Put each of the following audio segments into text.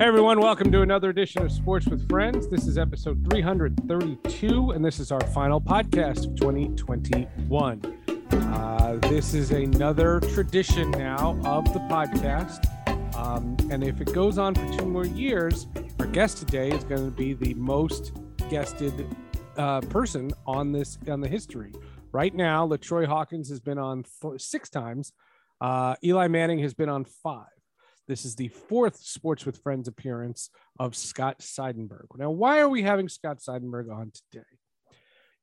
Hey everyone, welcome to another edition of Sports with Friends. This is episode 332, and this is our final podcast of 2021. Uh, this is another tradition now of the podcast. Um, and if it goes on for two more years, our guest today is going to be the most guested uh, person on this on the history. Right now, LaTroy Hawkins has been on th- six times. Uh, Eli Manning has been on five. This is the fourth Sports with Friends appearance of Scott Seidenberg. Now, why are we having Scott Seidenberg on today?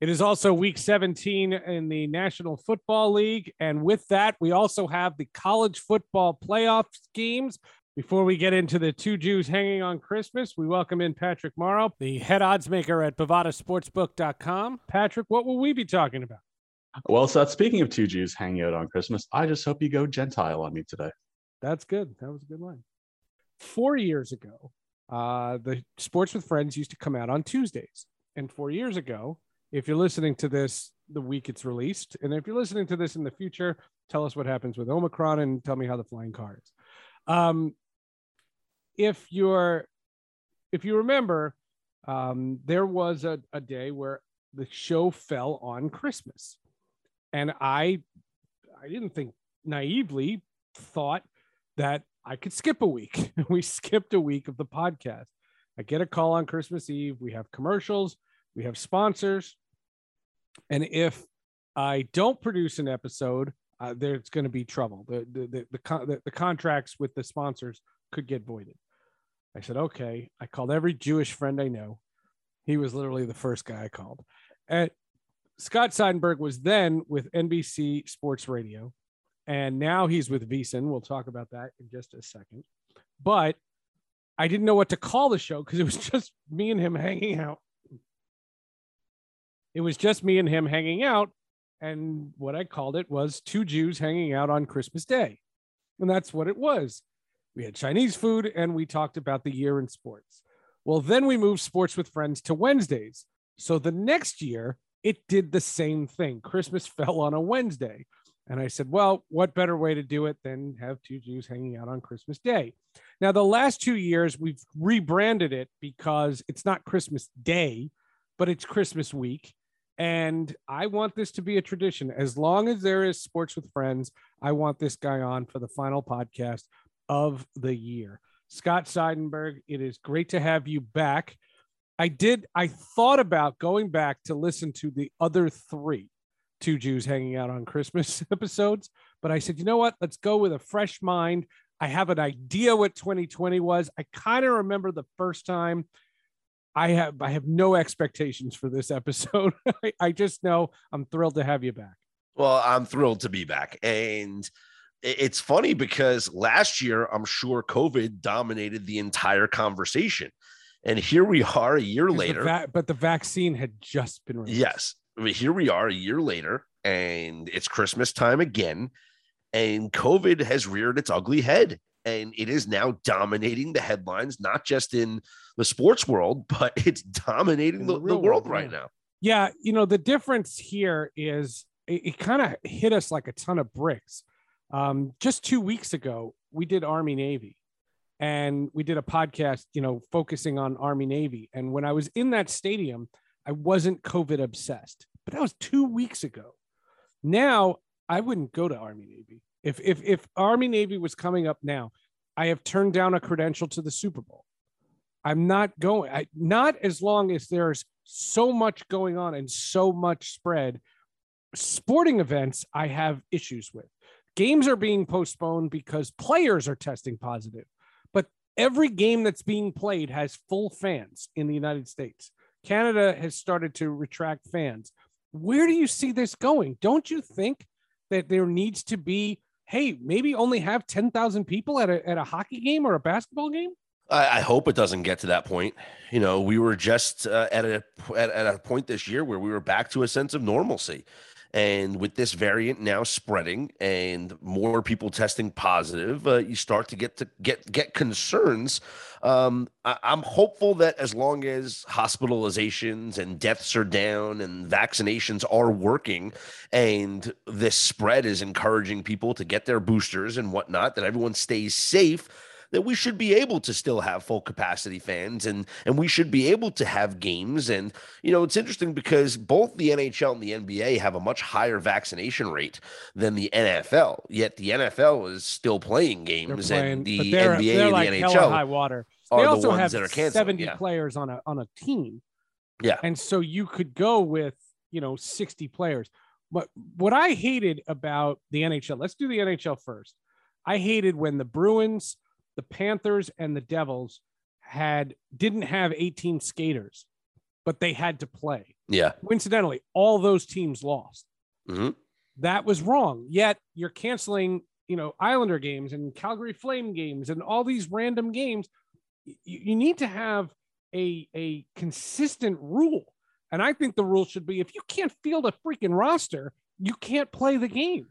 It is also week 17 in the National Football League. And with that, we also have the college football playoff games. Before we get into the two Jews hanging on Christmas, we welcome in Patrick Morrow, the head odds maker at BovadaSportsbook.com. Patrick, what will we be talking about? Well, Seth, speaking of two Jews hanging out on Christmas, I just hope you go Gentile on me today. That's good. That was a good line. Four years ago, uh, the Sports with Friends used to come out on Tuesdays. And four years ago, if you're listening to this the week it's released, and if you're listening to this in the future, tell us what happens with Omicron and tell me how the flying car is. Um, if you're, if you remember, um, there was a, a day where the show fell on Christmas, and I, I didn't think naively thought that I could skip a week. we skipped a week of the podcast. I get a call on Christmas Eve. We have commercials, we have sponsors. And if I don't produce an episode, uh, there's going to be trouble. The the, the, the, the, the contracts with the sponsors could get voided. I said, okay. I called every Jewish friend I know. He was literally the first guy I called. And Scott Seidenberg was then with NBC Sports Radio and now he's with VSiN. We'll talk about that in just a second. But I didn't know what to call the show because it was just me and him hanging out. It was just me and him hanging out. And what I called it was two Jews hanging out on Christmas Day. And that's what it was. We had Chinese food and we talked about the year in sports. Well, then we moved Sports with Friends to Wednesdays. So the next year, it did the same thing. Christmas fell on a Wednesday. And I said, well, what better way to do it than have two Jews hanging out on Christmas Day? Now, the last two years, we've rebranded it because it's not Christmas Day, but it's Christmas week. And I want this to be a tradition. As long as there is sports with friends, I want this guy on for the final podcast of the year. Scott Seidenberg, it is great to have you back. I did, I thought about going back to listen to the other three two Jews hanging out on Christmas episodes. But I said, you know what? Let's go with a fresh mind. I have an idea what 2020 was. I kind of remember the first time. I have I have no expectations for this episode. I, I just know I'm thrilled to have you back. Well, I'm thrilled to be back. And it's funny because last year, I'm sure COVID dominated the entire conversation. And here we are a year later. The va- but the vaccine had just been released. Yes. I mean, here we are a year later, and it's Christmas time again, and COVID has reared its ugly head. And it is now dominating the headlines, not just in the sports world, but it's dominating the, the, the, world yeah. right now. Yeah. You know, the difference here is it, it kind of hit us like a ton of bricks. Um, just two weeks ago, we did Army Navy and we did a podcast, you know, focusing on Army Navy. And when I was in that stadium, I wasn't COVID obsessed, but that was two weeks ago. Now I wouldn't go to Army Navy. If if if Army Navy was coming up now, I have turned down a credential to the Super Bowl. I'm not going. I, not as long as there's so much going on and so much spread. Sporting events, I have issues with. Games are being postponed because players are testing positive. But every game that's being played has full fans in the United States. Canada has started to retract fans. Where do you see this going? Don't you think that there needs to be, hey, maybe only have 10,000 people at a, at a hockey game or a basketball game? I, I hope it doesn't get to that point. You know, we were just uh, at a at, at a point this year where we were back to a sense of normalcy. And with this variant now spreading and more people testing positive, uh, you start to get to get get concerns. Um, I, I'm hopeful that as long as hospitalizations and deaths are down and vaccinations are working, and this spread is encouraging people to get their boosters and whatnot, that everyone stays safe that we should be able to still have full capacity fans and and we should be able to have games. And you know, it's interesting because both the NHL and the NBA have a much higher vaccination rate than the NFL. Yet the NFL is still playing games, playing- and the they're, NBA they're and like the NHL high water. are They the also ones have that are seventy Yeah. players on a on a team. Yeah. and so you could go with you know sixty players. But what I hated about the NHL, let's do the NHL first. I hated when the Bruins, the Panthers, and the Devils had didn't have eighteen skaters, but they had to play. Yeah. Coincidentally, all those teams lost. Mhm. That was wrong. Yet you're canceling, you know, Islander games and Calgary Flame games and all these random games. You, you need to have a a consistent rule. And I think the rule should be if you can't field a freaking roster, you can't play the game.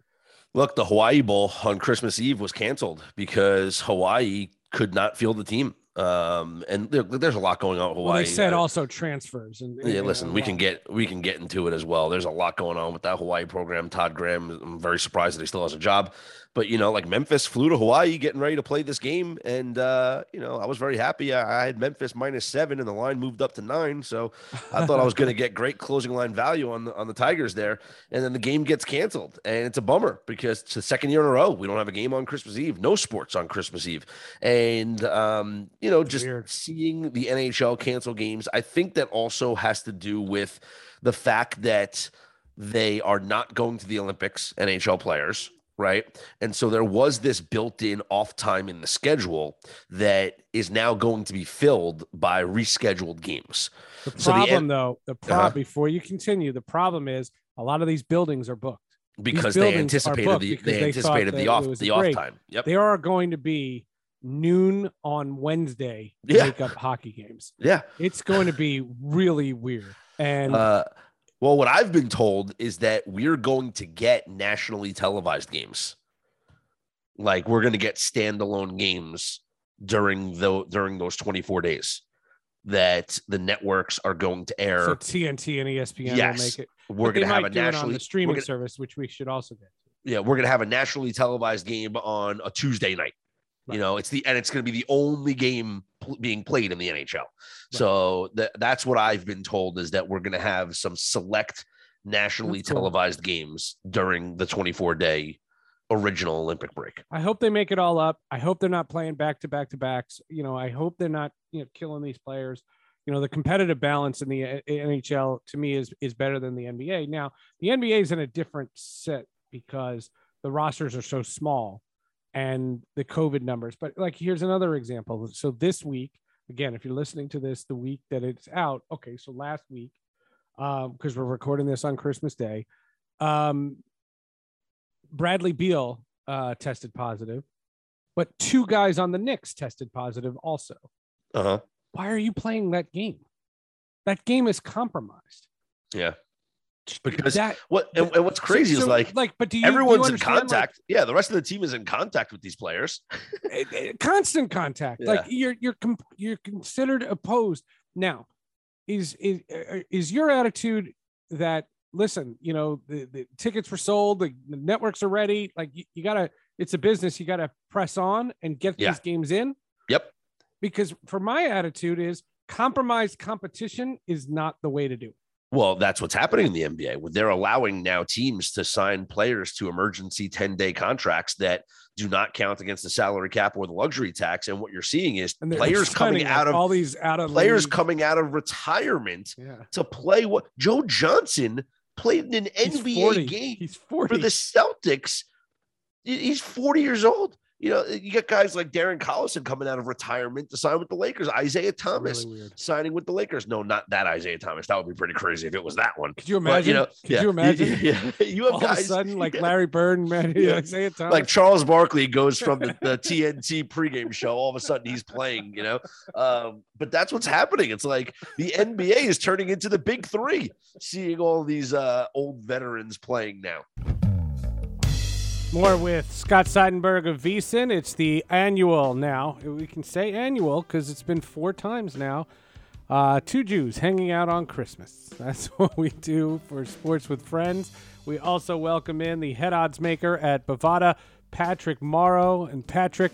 Look, the Hawaii Bowl on Christmas Eve was canceled because Hawaii could not field the team. Um, and there, there's a lot going on Hawaii. Well, they said Uh, also transfers and Yeah, listen, and we can get we can get into it as well. There's a lot going on with that Hawaii program. Todd Graham, I'm very surprised that he still has a job. But you know, like Memphis flew to Hawaii getting ready to play this game, and uh, you know, I was very happy. I, I had Memphis minus seven, and the line moved up to nine. So I thought I was going to get great closing line value on the on the Tigers there, and then the game gets canceled, and it's a bummer because it's the second year in a row we don't have a game on Christmas Eve, no sports on Christmas Eve, and um, you know, just weird. seeing the NHL cancel games, I think that also has to do with the fact that they are not going to the Olympics, NHL players, right? And so there was this built-in off time in the schedule that is now going to be filled by rescheduled games. The So the problem, though, the problem Uh-huh. before you continue, the problem is a lot of these buildings are booked. because they anticipated the they they anticipated the off the break. off time. Yep. There are going to be noon on Wednesday Yeah. make up hockey games. Yeah. It's going to be really weird. And Uh, well, what I've been told is that we're going to get nationally televised games. Like we're going to get standalone games during the during those 24 days that the networks are going to air. so TNT and ESPN Yes. will make it. we're going to have a nationally streaming gonna- service, which we should also get. to. yeah, we're going to have a nationally televised game on a Tuesday night. Right. You know, it's the and it's going to be the only game being played in the NHL. So that that's what I've been told is that we're going to have some select nationally That's cool. televised games during the 24 day original Olympic break. I hope they make it all up. I hope they're not playing back to back to backs. You know, I hope they're not you know killing these players. You know, the competitive balance in the uh, NHL to me is is better than the NBA. Now, the NBA is in a different set because the rosters are so small and the COVID numbers. But like, here's another example. So this week, again, if you're listening to this the week that it's out, okay, so last week, because we're recording this on Christmas Day, um, Bradley Beal uh, tested positive, but two guys on the Knicks tested positive also. Uh huh. Why are you playing that game? That game is compromised. Yeah. Because that what and, and what's crazy so- is like like, but do you do you everyone's in understand, like, contact. yeah, the rest of the team is in contact with these players. eh, eh, constant contact. Like you're you're com- you're considered opposed. Now, is is uh, is your attitude that listen, you know, the, the tickets were sold, the, the networks are ready. Like you, you gotta, it's a business. You gotta press on and get Yeah. these games in. Yep. Because for my attitude is compromised competition is not the way to do it. Well, that's what's happening in the NBA. They're allowing now teams to sign players to emergency 10 day contracts that do not count against the salary cap or the luxury tax. And what you're seeing is players coming out of all these out of players league- coming out of retirement Yeah. to play what Joe Johnson played in an He's NBA 40. game He's 40. for the Celtics. He's 40 years old. You know, you got guys like Darren Collison coming out of retirement to sign with the Lakers. Isaiah Thomas really signing with the Lakers. No, not that Isaiah Thomas. That would be pretty crazy if it was that one. Could you But, imagine? you know, Could yeah, you imagine? Yeah, you have all guys of a sudden, like Larry Bird and man, Yeah. Isaiah Thomas. like Charles Barkley goes from the, the TNT pregame show. All of a sudden, he's playing. You know, um, but that's what's happening. It's like the NBA is turning into the big three, seeing all these uh, old veterans playing now. More with Scott Seidenberg of VSIN. It's the annual now. We can say annual because it's been four times now. Uh, two Jews hanging out on Christmas. That's what we do for Sports with Friends. We also welcome in the head odds maker at Bovada, Patrick Morrow. And Patrick,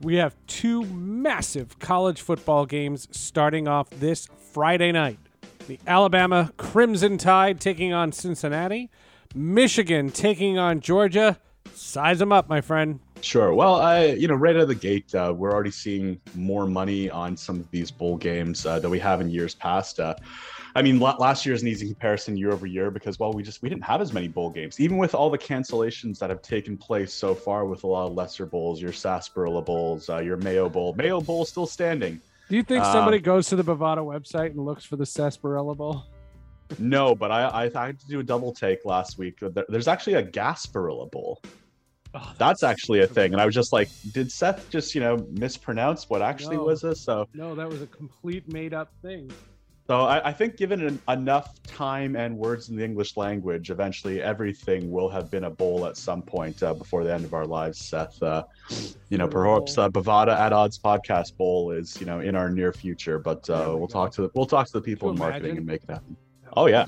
We have two massive college football games starting off this Friday night. The Alabama Crimson Tide taking on Cincinnati, Michigan taking on Georgia. Size them up, my friend. Sure. Well, I, you know, right out of the gate, uh, we're already seeing more money on some of these bowl games uh, that we have in years past. Uh, I mean, last year is an easy comparison year over year because, well, we just we didn't have as many bowl games, even with all the cancellations that have taken place so far with a lot of lesser bowls, your Sarsaparilla bowls, uh, your Mayo Bowl. Mayo Bowl still standing. Do you think somebody um, goes to the Bovada website and looks for the Sarsaparilla Bowl? no, but I, I, I had to do a double take last week. There's actually a Gasparilla Bowl. Oh, that's, that's, actually a thing. And I was just like, did Seth just, you know, mispronounce what actually no, was this? So no, that was a complete made up thing. So I, I think given an, enough time and words in the English language, eventually everything will have been a bowl at some point uh, before the end of our lives, Seth. Uh, you know, perhaps uh, Bovada at Odds podcast bowl is, you know, in our near future, but uh, we will talk to the, we'll talk to the people in marketing and make it happen. Oh yeah.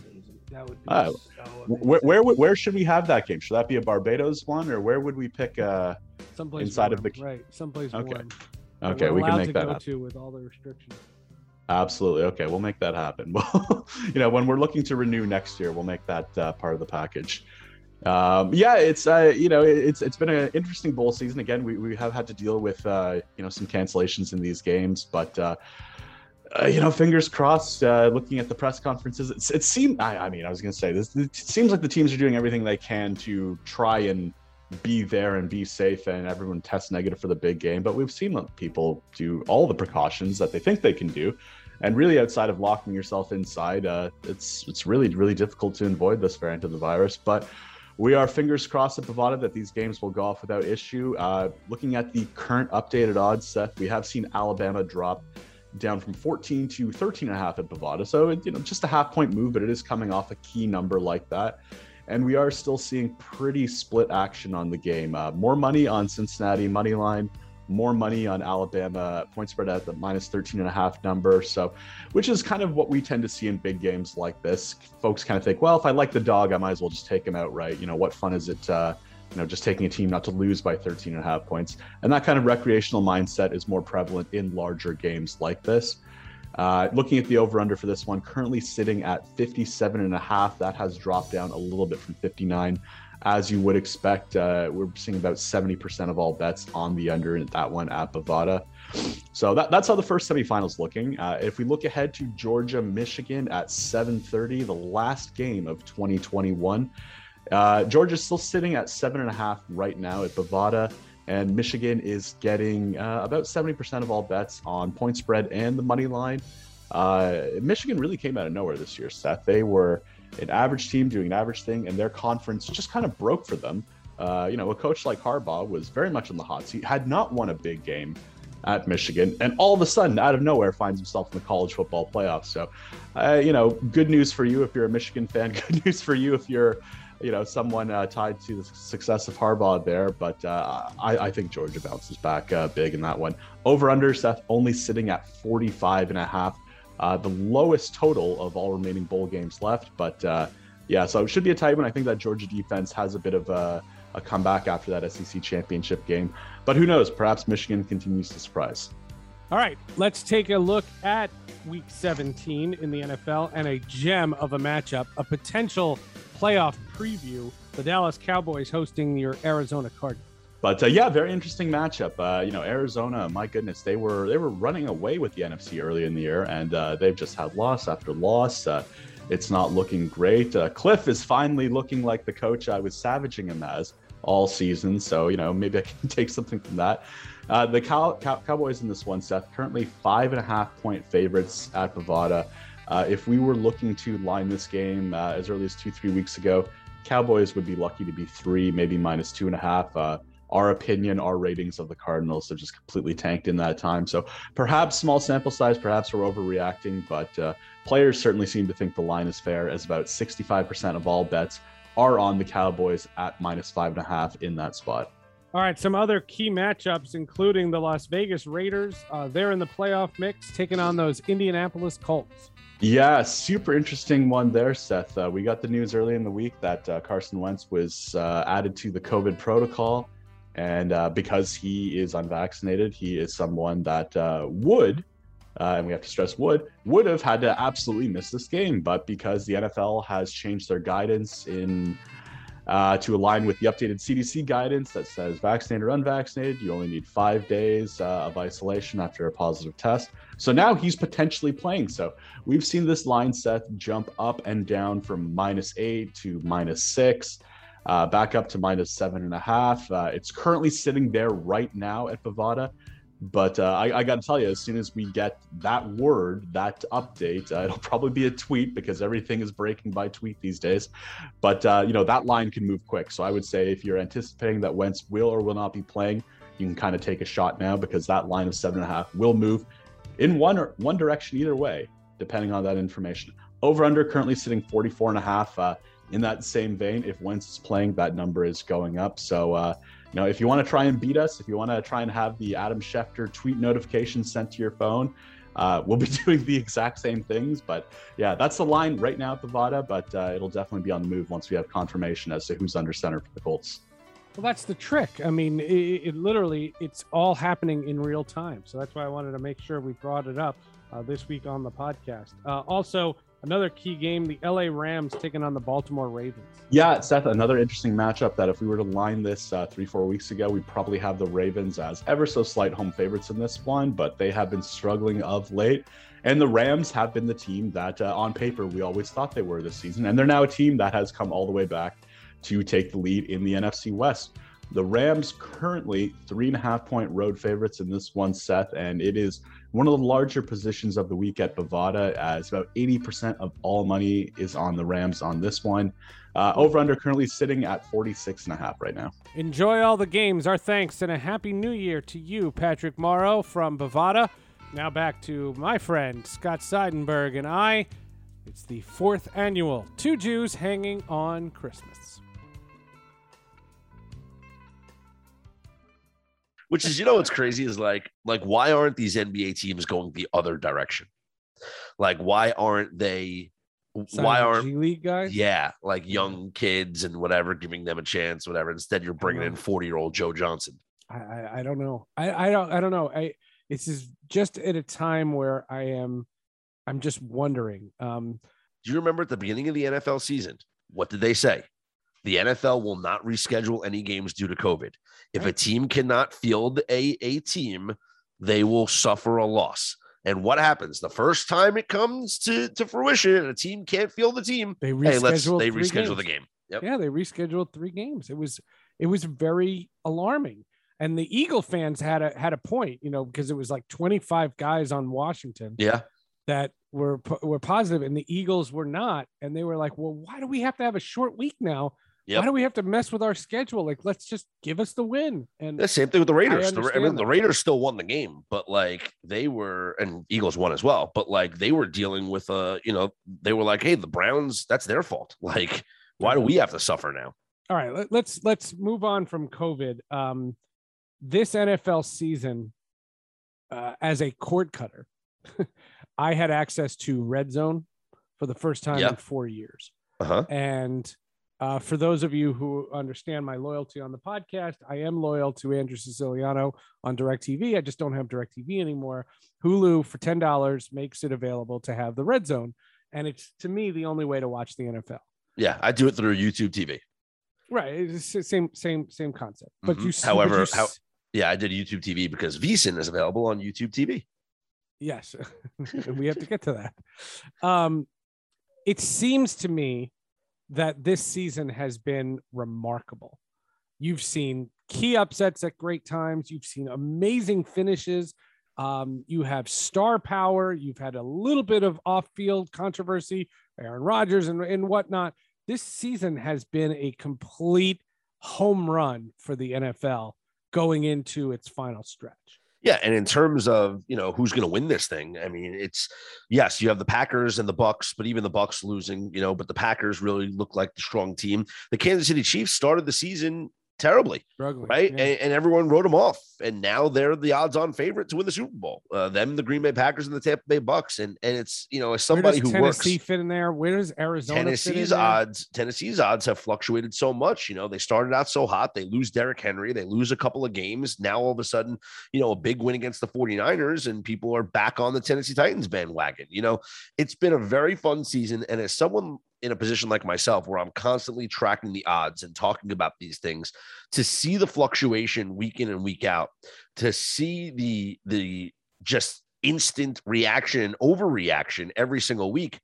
That would be uh, so where, where where should we have that game? Should that be a Barbados one, or where would we pick? Uh, someplace inside warm, of the right, someplace okay. warm. Okay, we can make that happen. to with all the restrictions. Absolutely. Okay, we'll make that happen. Well, you know, when we're looking to renew next year, we'll make that uh, part of the package. Um, yeah, it's uh, you know, it's it's been an interesting bowl season. Again, we, we have had to deal with uh, you know some cancellations in these games, but uh, you know, fingers crossed. Uh, looking at the press conferences, it, it seemed. I, I, mean, I was going to say this. It seems like the teams are doing everything they can to try and be there and be safe, and everyone tests negative for the big game. But we've seen people do all the precautions that they think they can do, and really, outside of locking yourself inside, uh, it's it's really really difficult to avoid this variant of the virus. But we are fingers crossed at Bovada that these games will go off without issue. Uh, looking at the current updated odds, Seth, we have seen Alabama drop down from 14 to 13 and a half at Bovada. So, you know, just a half point move, but it is coming off a key number like that. And we are still seeing pretty split action on the game. Uh, more money on Cincinnati money line, more money on Alabama point spread at the minus 13 and a half number. So, which is kind of what we tend to see in big games like this. Folks kind of think, well, if I like the dog, I might as well just take him outright. You know, what fun is it? Uh, you know, just taking a team not to lose by 13 and a half points. And that kind of recreational mindset is more prevalent in larger games like this. Uh, looking at the over under for this one, currently sitting at 57 and a half. That has dropped down a little bit from 59. As you would expect, uh, we're seeing about 70% of all bets on the under in that one at Bovada. So that, that's how the first semifinals looking. Uh, if we look ahead to Georgia, Michigan at 7:30, the last game of 2021. Uh, Georgia's still sitting at seven and a half right now at Bovada, and Michigan is getting uh, about 70% of all bets on point spread and the money line. Uh, Michigan really came out of nowhere this year, Seth. They were an average team doing an average thing, and their conference just kind of broke for them. Uh, you know, a coach like Harbaugh was very much on the hot seat, had not won a big game at Michigan, and all of a sudden, out of nowhere, finds himself in the college football playoffs. So, uh, you know, good news for you if you're a Michigan fan. Good news for you if you're you know someone uh, tied to the success of Harbaugh there, but uh, I, I, think Georgia bounces back uh, big in that one. Over under Seth only sitting at 45 and a half, uh, the lowest total of all remaining bowl games left. But uh, yeah, so it should be a tight one. I think that Georgia defense has a bit of a, a comeback after that SEC championship game, but who knows? Perhaps Michigan continues to surprise. All right, let's take a look at week 17 in the NFL and a gem of a matchup, a potential playoff preview. The Dallas Cowboys hosting your Arizona Cardinals. But uh, yeah, very interesting matchup. Uh, you know, Arizona, my goodness, they were they were running away with the NFC early in the year, and uh, they've just had loss after loss. Uh, it's not looking great. Uh, Kliff is finally looking like the coach I was savaging him as all season. So you know, maybe I can take something from that. Uh, the Cow- Cow- Cowboys in this one, Seth, currently five and a half point favorites at Bovada. Uh, if we were looking to line this game uh, as early as two, three weeks ago, Cowboys would be lucky to be three, maybe minus two and a half. Uh, our opinion, our ratings of the Cardinals have just completely tanked in that time. So perhaps small sample size, perhaps we're overreacting, but uh, players certainly seem to think the line is fair, as about 65% of all bets are on the Cowboys at minus five and a half in that spot. All right, some other key matchups, including the Las Vegas Raiders. Uh, they're in the playoff mix, taking on those Indianapolis Colts. Yeah, super interesting one there, Seth. Uh, we got the news early in the week that uh, Carson Wentz was uh, added to the COVID protocol. And uh, because he is unvaccinated, he is someone that uh, would, uh, and we have to stress would, would have had to absolutely miss this game. But because the NFL has changed their guidance in uh, to align with the updated CDC guidance that says vaccinated or unvaccinated, you only need five days uh, of isolation after a positive test. So now he's potentially playing. So we've seen this line set jump up and down from minus eight to minus six. Uh, back up to minus seven and a half. Uh, it's currently sitting there right now at Bovada. But uh, I, I got to tell you, as soon as we get that word, that update, uh, it'll probably be a tweet because everything is breaking by tweet these days. But uh, you know that line can move quick. So I would say if you're anticipating that Wentz will or will not be playing, you can kind of take a shot now because that line of seven and a half will move in one or one direction either way, depending on that information. Over under currently sitting 44 and a half. Uh, in that same vein, if Wentz is playing, that number is going up. So uh, you know, if you want to try and beat us, if you want to try and have the Adam Schefter tweet notification sent to your phone, uh, we'll be doing the exact same things. But yeah, that's the line right now at Bovada, but uh, it'll definitely be on the move once we have confirmation as to who's under center for the Colts. Well, that's the trick. I mean, it, it literally it's all happening in real time. So that's why I wanted to make sure we brought it up uh, this week on the podcast. Uh, also, another key game the LA Rams taking on the Baltimore Ravens. Yeah, Seth, another interesting matchup that if we were to line this uh, three, four weeks ago, we'd probably have the Ravens as ever so slight home favorites in this one, but they have been struggling of late. And the Rams have been the team that, uh, on paper, we always thought they were this season. And they're now a team that has come all the way back to take the lead in the NFC West. The Rams currently three and a half point road favorites in this one, Seth, and it is one of the larger positions of the week at Bovada, as about 80% of all money is on the Rams on this one. Uh, over under currently sitting at 46 and a half right now. Enjoy all the games. Our thanks and a happy new year to you, Patrick Morrow from Bovada. Now back to my friend Scott Seidenberg and I. It's the fourth annual Two Jews Hanging on Christmas. Which is, you know, what's crazy is like, like why aren't these NBA teams going the other direction? Like, why aren't they? why aren't G League guys? Yeah, like young kids and whatever, giving them a chance, whatever. Instead, you're bringing in forty year old Joe Johnson. I, I, I don't know. I I don't I don't know. I it's just just at a time where I am, I'm just wondering. Um, Do you remember at the beginning of the NFL season? What did they say? The NFL will not reschedule any games due to COVID. If a team cannot field a, a team, they will suffer a loss. And what happens the first time it comes to, to fruition and a team can't field the team? They reschedule. Hey, let's, they reschedule games. the game. Yep. Yeah, they rescheduled three games. It was it was very alarming. And the Eagle fans had a had a point, you know, because it was like 25 guys on Washington. Yeah. That were were positive and the Eagles were not. And they were like, well, why do we have to have a short week now? Yep. Why do we have to mess with our schedule? Like, let's just give us the win. And the same thing with the Raiders. I, the, I mean, the Raiders still won the game, but like they were, and Eagles won as well. But like they were dealing with, a, you know, they were like, hey, the Browns, that's their fault. Like, why do we have to suffer now? All right, let, let's let's move on from COVID. Um, this NFL season, uh, as a cord cutter, I had access to Red Zone for the first time yep. in four years, uh-huh. and uh, for those of you who understand my loyalty on the podcast, I am loyal to Andrew Siciliano on DirecTV. I just don't have DirecTV anymore. Hulu for ten dollars makes it available to have the Red Zone, and it's to me the only way to watch the NFL. Yeah, I do it through YouTube TV. Right, same same same concept. But mm-hmm. you, however, but you, how, yeah, I did YouTube TV because VSiN is available on YouTube TV. Yes, we have to get to that. Um, it seems to me that this season has been remarkable. You've seen key upsets at great times. You've seen amazing finishes. Um, you have star power. You've had a little bit of off-field controversy, Aaron Rodgers and, and whatnot. This season has been a complete home run for the NFL going into its final stretch. Yeah, and in terms of you know who's going to win this thing, I mean, it's yes, you have the Packers and the Bucks, but even the Bucks losing, you know, but the Packers really look like the strong team. The Kansas City Chiefs started the season terribly, Struggling, right? yeah. And, and everyone wrote them off, and now they're the odds-on favorite to win the Super Bowl. Uh, them, the Green Bay Packers, and the Tampa Bay Bucks, and and it's you know as somebody who Tennessee works. fit in there? Where does Arizona Tennessee's odds, Tennessee's odds have fluctuated so much. You know, they started out so hot. They lose Derrick Henry. They lose a couple of games. Now all of a sudden, you know, a big win against the 49ers and people are back on the Tennessee Titans bandwagon. You know, it's been a very fun season. And as someone in a position like myself, where I'm constantly tracking the odds and talking about these things, to see the fluctuation week in and week out, to see the the just instant reaction, overreaction every single week,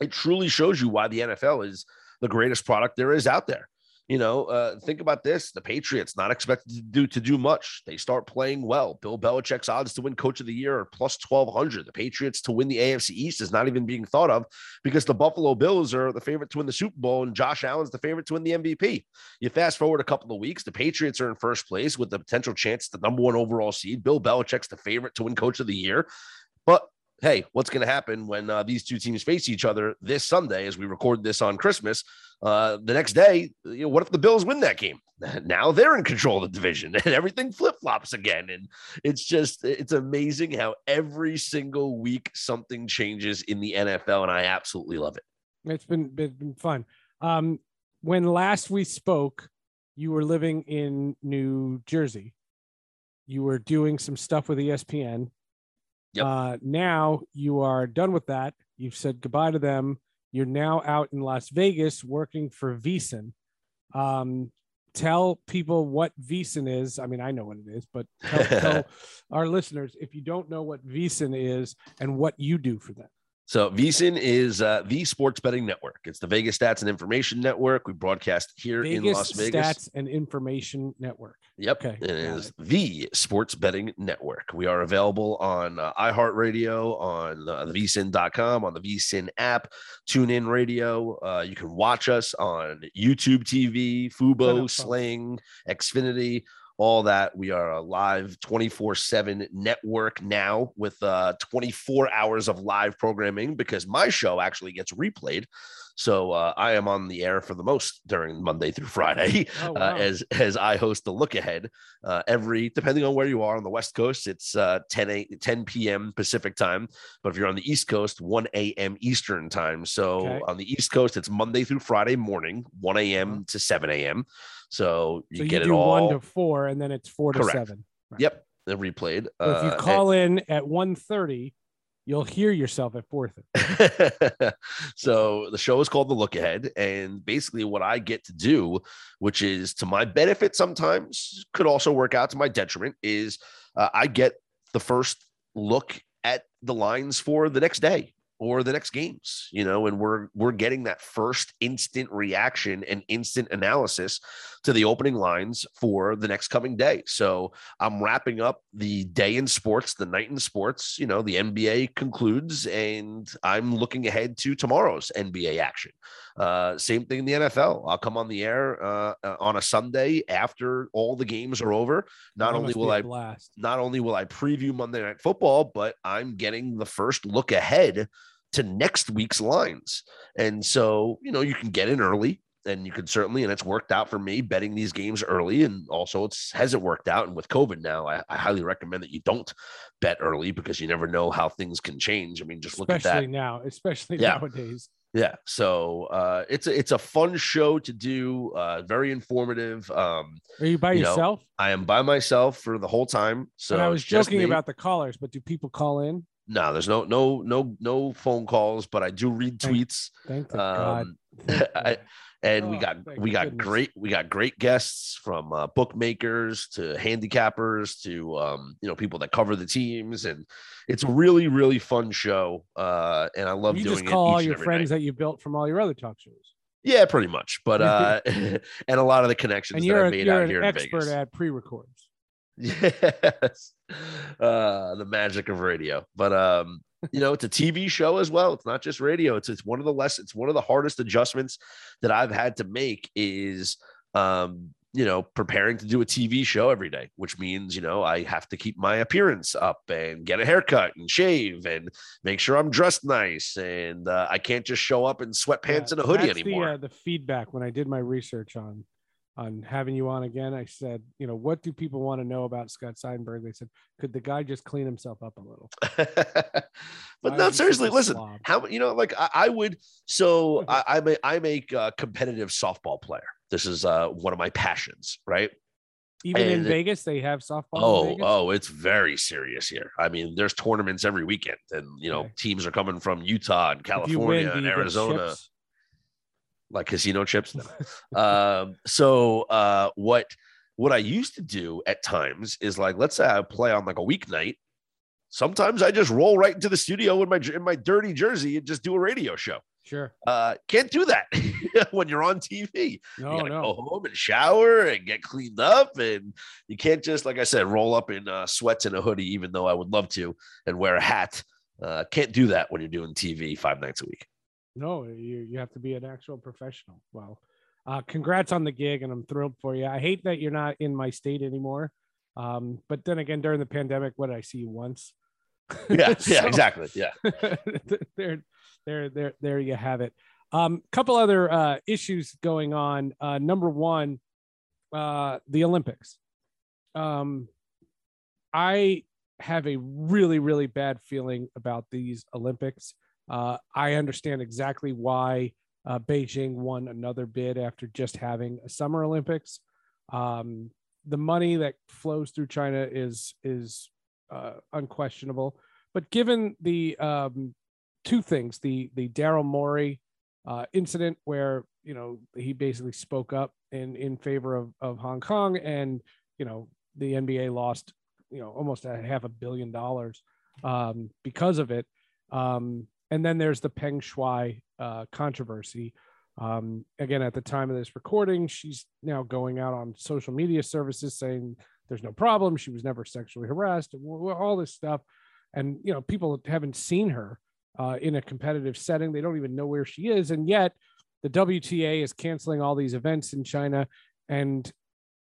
it truly shows you why the NFL is the greatest product there is out there. You know, uh, think about this: the Patriots not expected to do to do much. They start playing well. Bill Belichick's odds to win Coach of the Year are plus twelve hundred. The Patriots to win the AFC East is not even being thought of because the Buffalo Bills are the favorite to win the Super Bowl, and Josh Allen's the favorite to win the MVP. You fast forward a couple of weeks, the Patriots are in first place with the potential chance the number one overall seed. Bill Belichick's the favorite to win Coach of the Year, but hey, what's going to happen when uh, these two teams face each other this Sunday as we record this on Christmas? Uh, the next day, you know, what if the Bills win that game? Now they're in control of the division and everything flip flops again. And it's just, it's amazing how every single week something changes in the NFL. And I absolutely love it. It's been been fun. Um, when last we spoke, you were living in New Jersey. You were doing some stuff with ESPN. Yep. Uh, now you are done with that. You've said goodbye to them. You're now out in Las Vegas working for VSiN. Um, tell people what VSiN is. I mean, I know what it is, but tell, tell our listeners if you don't know what VSiN is and what you do for them. So VSiN is uh, the sports betting network. It's the Vegas Stats and Information Network. We broadcast here Vegas in Las Vegas. Stats and Information Network. Yep. Okay, It is it. the sports betting network. We are available on uh, iHeartRadio, on uh, the vsin.com, on the vsin app, TuneIn Radio. Uh, you can watch us on YouTube TV, Fubo. Sling, Xfinity, all that. We are a live 24 7 network now with uh, 24 hours of live programming because my show actually gets replayed. So uh, I am on the air for the most during Monday through Friday Oh, uh, as as I host the look ahead uh, every depending on where you are on the West Coast, it's uh, 10 a, 10 p.m. Pacific time. But if you're on the East Coast, 1 a.m. Eastern time. So Okay. on the East Coast, it's Monday through Friday morning, 1 a.m. to 7 a.m. So you Uh-huh. so get you it do all. one to four, and then it's four to Correct. seven. Right. Yep, they're replayed. So if Uh, you call in at 1.30, you'll hear yourself at fourth. so the show is called The Look Ahead, and basically what I get to do, which is to my benefit sometimes, could also work out to my detriment, is uh, I get the first look at the lines for the next day or the next games you know and we're we're getting that first instant reaction and instant analysis to the opening lines for the next coming day. So i'm wrapping up the day in sports the night in sports you know the nba concludes and i'm looking ahead to tomorrow's nba action. Uh, same thing in the nfl i'll come on the air uh, uh, on a sunday after all the games are over. Not That only will I blast. not only will I preview Monday Night Football, but I'm getting the first look ahead to next week's lines. And so, you know, you can get in early and you can certainly, and it's worked out for me betting these games early. And also, it's hasn't worked out. And with COVID now, I, I highly recommend that you don't bet early because you never know how things can change. I mean, just look at that. Especially now, especially Yeah. nowadays. Yeah. So uh, it's a, it's a fun show to do, uh, very informative. Um, Are you by You know, yourself? I am by myself for the whole time. So and I was joking about the callers, but do people call in? No, there's no no no no phone calls, but I do read Thank- tweets. Thank God. Um, Thank I- God. and we Oh, got we got goodness. great we got great guests from uh, bookmakers to handicappers to um, you know people that cover the teams, and it's a really really fun show. Uh, and I love you doing just it call all your friends night. that you built from all your other talk shows. Yeah, pretty much. But uh, and a lot of the connections And that you're, made out an here in expert at pre-records. Yes. Uh, the magic of radio. But um, you know, it's a TV show as well. It's not just radio. It's it's one of the less it's one of the hardest adjustments that I've had to make is um, you know, preparing to do a TV show every day, which means, you know, I have to keep my appearance up and get a haircut and shave and make sure I'm dressed nice. And uh, I can't just show up in sweatpants Yeah, and a hoodie anymore. The, uh, the feedback when I did my research on on having you on again. I said, you know, what do people want to know about Scott Seidenberg? They said, could the guy just clean himself up a little? but Why no, seriously, listen. slob? How you know, like I, I would. So I, I'm a I'm a uh, competitive softball player. This is uh, one of my passions, right? Even in Vegas, they have softball. in Oh, Vegas? oh, it's very serious here. I mean, there's tournaments every weekend, and you know, Okay. teams are coming from Utah and California win, and Arizona? Like casino chips. Um, so uh, what what I used to do at times is like, let's say I play on like a weeknight. Sometimes I just roll right into the studio in my in my dirty jersey and just do a radio show. Sure. Uh, can't do that when you're on TV. No, you gotta no. go home and shower and get cleaned up, and you can't just, like I said, roll up in uh, sweats and a hoodie. Even though I would love to, and wear a hat. Uh, can't do that when you're doing TV five nights a week. No, you you have to be an actual professional. Well, uh, congrats on the gig, and I'm thrilled for you. I hate that you're not in my state anymore. Um, but then again, during the pandemic, what did I see you once? Yeah, yeah, exactly. Yeah. there, there, there, there you have it. Um, couple other uh, issues going on. Uh, number one, uh, the Olympics. Um, I have a really, really bad feeling about these Olympics. Uh, I understand exactly why uh, Beijing won another bid after just having a Summer Olympics. Um, the money that flows through China is is uh, unquestionable, but given the um, two things, the the Daryl Morey uh, incident where you know he basically spoke up in in favor of of Hong Kong, and you know the NBA lost you know almost a half a billion dollars um, because of it. Um, and then there's the Peng Shuai uh, controversy. Um, again, at the time of this recording, she's now going out on social media services saying there's no problem. She was never sexually harassed, all this stuff. And you know, people haven't seen her uh, in a competitive setting. They don't even know where she is, and yet the WTA is canceling all these events in China. And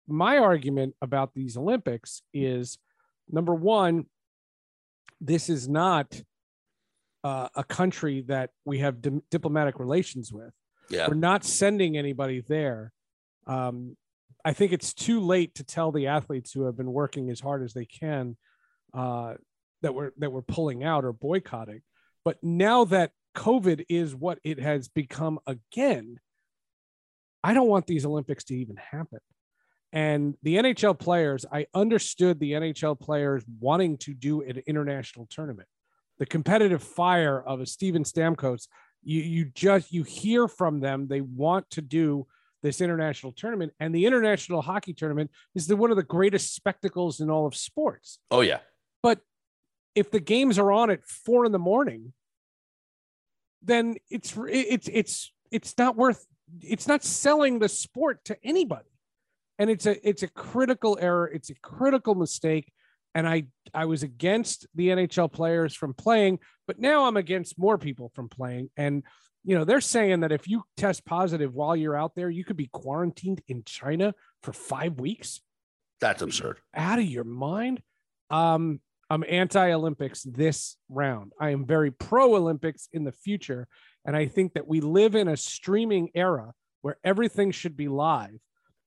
my argument about these Olympics is number one, this is not uh, a country that we have dim- diplomatic relations with. Yeah. We're not sending anybody there. Um, I think it's too late to tell the athletes who have been working as hard as they can uh, that we're that we're pulling out or boycotting. But now that COVID is what it has become again, I don't want these Olympics to even happen. And the NHL players, I understood the NHL players wanting to do an international tournament. The competitive fire of a Steven Stamkos, you you just you hear from them they want to do this international tournament, and the international hockey tournament is the one of the greatest spectacles in all of sports. Oh yeah. But if the games are on at four in the morning, then it's it's it's it's not worth it's not selling the sport to anybody. And it's a it's a critical error. It's a critical mistake. And I I was against the NHL players from playing, but now I'm against more people from playing. And you know, they're saying that if you test positive while you're out there, you could be quarantined in China for five weeks That's absurd. out of your mind. Um, I'm anti Olympics this round. I am very pro Olympics in the future. And I think that we live in a streaming era where everything should be live.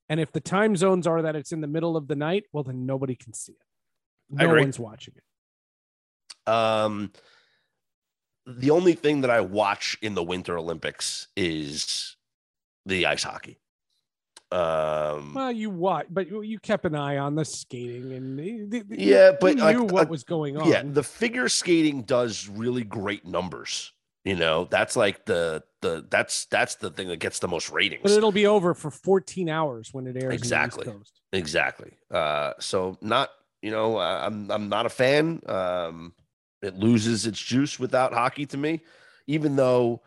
And if the time zones are that it's in the middle of the night, well, then nobody can see it. No one's watching it. Um, the only thing that I watch in the Winter Olympics is the ice hockey. Um, Well, you watch, But you, you kept an eye on the skating and the, the, Yeah, you but, like, knew what uh, was going on. yeah, the figure skating does really great numbers. You know, that's like the the that's that's the thing that gets the most ratings. but it'll be over for 14 hours when it airs. Exactly. In the East Coast. Exactly. Uh, so not, you know, I'm I'm not a fan. Um, it loses its juice without hockey to me, even though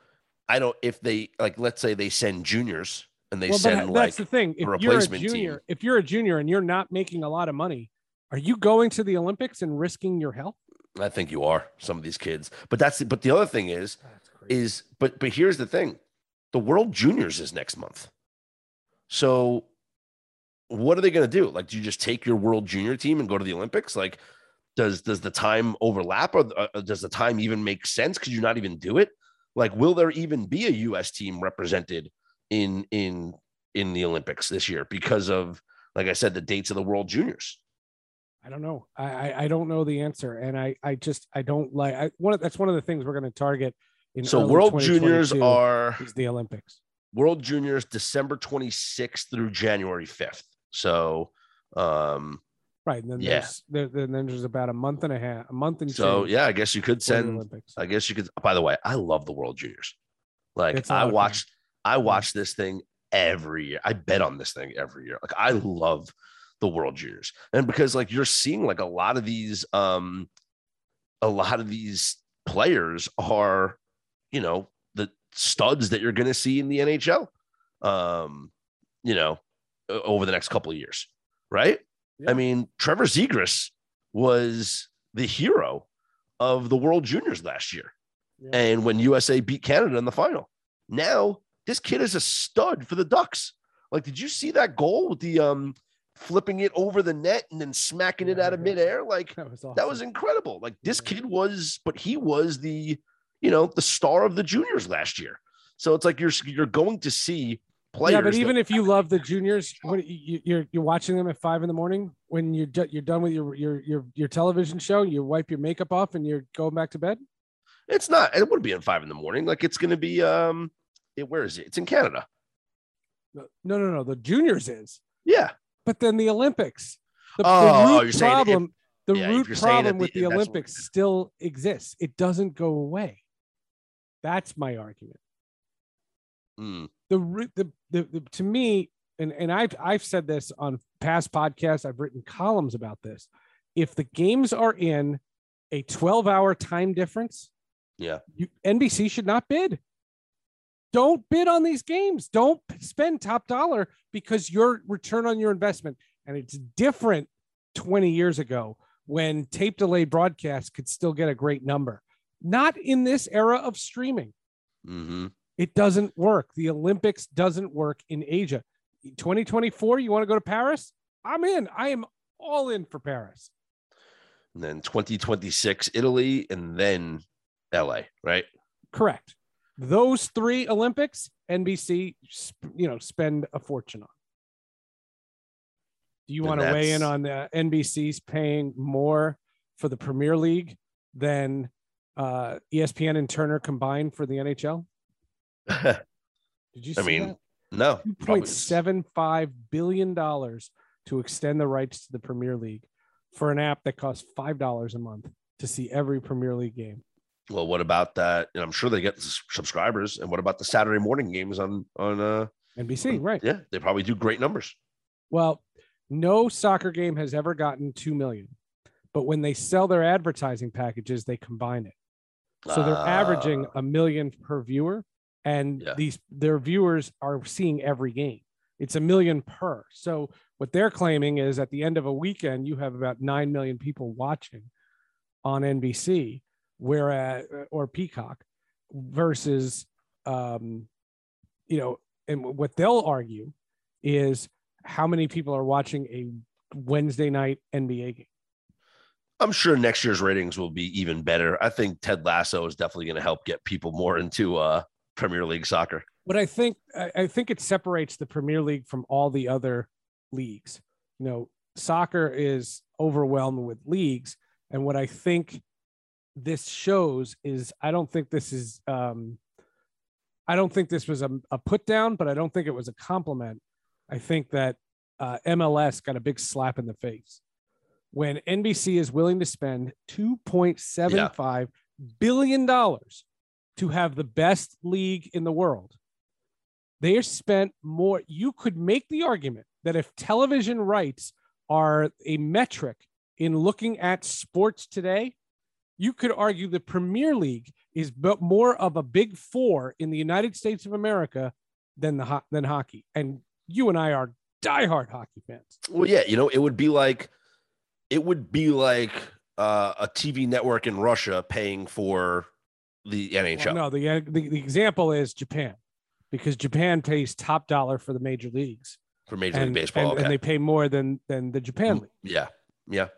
I don't. If they like, let's say they send juniors and they well, send but like, that's the thing. If you're a replacement junior, team. if you're a junior and you're not making a lot of money, are you going to the Olympics and risking your health? I think you are some of these kids. But that's but the other thing is is but but here's the thing, the World Juniors is next month. So what are they going to do? Like, do you just take your World Junior team and go to the Olympics? Like, does does the time overlap, or uh, does the time even make sense? Could you not even do it? Like, will there even be a U.S. team represented in in in the Olympics this year because of, like I said, the dates of the World Juniors? I don't know. I, I, I don't know the answer, and I I just I don't like. I one of, that's one of the things we're going to target. In So World Juniors are is the Olympics. World Juniors December 26th through January 5th. So, um, Right, and then Yeah. there's there, then there's about a month and a half, a month and so yeah, I guess you could send. I guess you could. By the way, I love the World Juniors. Like I a I lot of fun. watched, I watch this thing every year. I bet on this thing every year. Like I love the World Juniors, and because like you're seeing like a lot of these, um, a lot of these players are, you know, the studs that you're going to see in the NHL, um, you know, over the next couple of years, right? Yeah. I mean, Trevor Zegras was the hero of the World Juniors last year. Yeah. And when USA beat Canada in the final, now this kid is a stud for the Ducks. Like, did you see that goal with the um flipping it over the net and then smacking it out of midair? Like that was awesome. that was incredible. Like this Yeah. kid was, but he was the, you know, the star of the juniors last year. So it's like you're you're going to see players. yeah, but even if you love the juniors, what, you, you're you're watching them at five in the morning when you're you're done with your your your your television show. You wipe your makeup off and you're going back to bed. it's not, it wouldn't be at five in the morning. Like it's going to be, um, it, where is it? It's in Canada. No, no, no. The juniors is, Yeah. but then the Olympics. The, the Oh, root you're saying if- problem. the yeah, root problem with the- the, what- Olympics still exists. It doesn't go away. That's my argument. Mm, the root the, the, the to me and and I've I've said this on past podcasts I've written columns about this. If the games are in a 12 hour time difference yeah. you, NBC should not bid. Don't bid on these games. Don't spend top dollar because your return on your investment. And it's different 20 years ago when tape delayed broadcasts could still get a great number. Not in this era of streaming. Hmm it doesn't work. The Olympics doesn't work in Asia. 2024, you want to go to Paris? I'm in. I am all in for Paris. And then 2026, Italy, and then LA, right? Correct. Those three Olympics, NBC, you know, spend a fortune on. Do you want to weigh in on the NBC's paying more for the Premier League than uh, ESPN and Turner combined for the NHL? Did you see I mean, that? no. two point seven five billion dollars to extend the rights to the Premier League for an app that costs five dollars a month to see every Premier League game. Well, what about that? And I'm sure they get subscribers. And what about the Saturday morning games on on uh NBC, right? yeah, they probably do great numbers. Well, no soccer game has ever gotten two million, but when they sell their advertising packages, they combine it. So they're averaging Ah, a million per viewer, and Yeah. these their viewers are seeing every game. It's a million per. So what they're claiming is at the end of a weekend, you have about nine million people watching on NBC, whereas or Peacock, versus um, you know, and what they'll argue is how many people are watching a Wednesday night NBA game. I'm sure next year's ratings will be even better. I think Ted Lasso is definitely going to help get people more into uh Premier League soccer. But I think I think it separates the Premier League from all the other leagues. You know, soccer is overwhelmed with leagues, and what I think this shows is I don't think this is um, I don't think this was a, a put down, but I don't think it was a compliment. I think that uh, MLS got a big slap in the face when NBC is willing to spend two point seven five billion dollars to have the best league in the world. They are spent more. You could make the argument that if television rights are a metric in looking at sports today, you could argue the Premier League is but more of a big four in the United States of America than the than hockey. And you and I are diehard hockey fans. Well, yeah, you know, it would be like it would be like uh, a TV network in Russia paying for the NHL. Well, no, the, the the example is Japan, because Japan pays top dollar for the major leagues, for Major and, League Baseball. and, okay. and they pay more than than the Japan mm, league. yeah, yeah,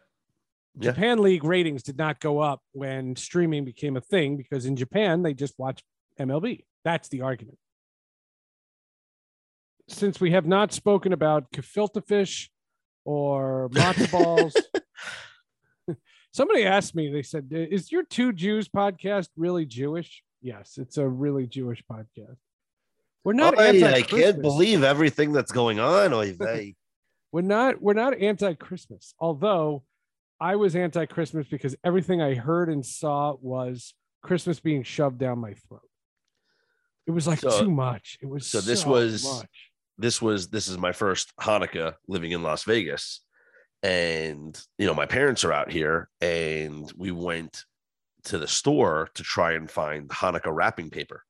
Yeah. Japan League ratings did not go up when streaming became a thing because in Japan they just watch MLB. That's the argument. since we have not spoken about gefilte fish or matzo balls, somebody asked me. They said, "Is your two Jews podcast really Jewish?" Yes, it's a really Jewish podcast. We're not. I, I can't believe everything that's going on. we're not. We're not anti-Christmas. Although I was anti-Christmas because everything I heard and saw was Christmas being shoved down my throat. It was like so, too much. It was so. This so was much. this was this is my first Hanukkah living in Las Vegas, and you know my parents are out here, and we went to the store to try and find Hanukkah wrapping paper.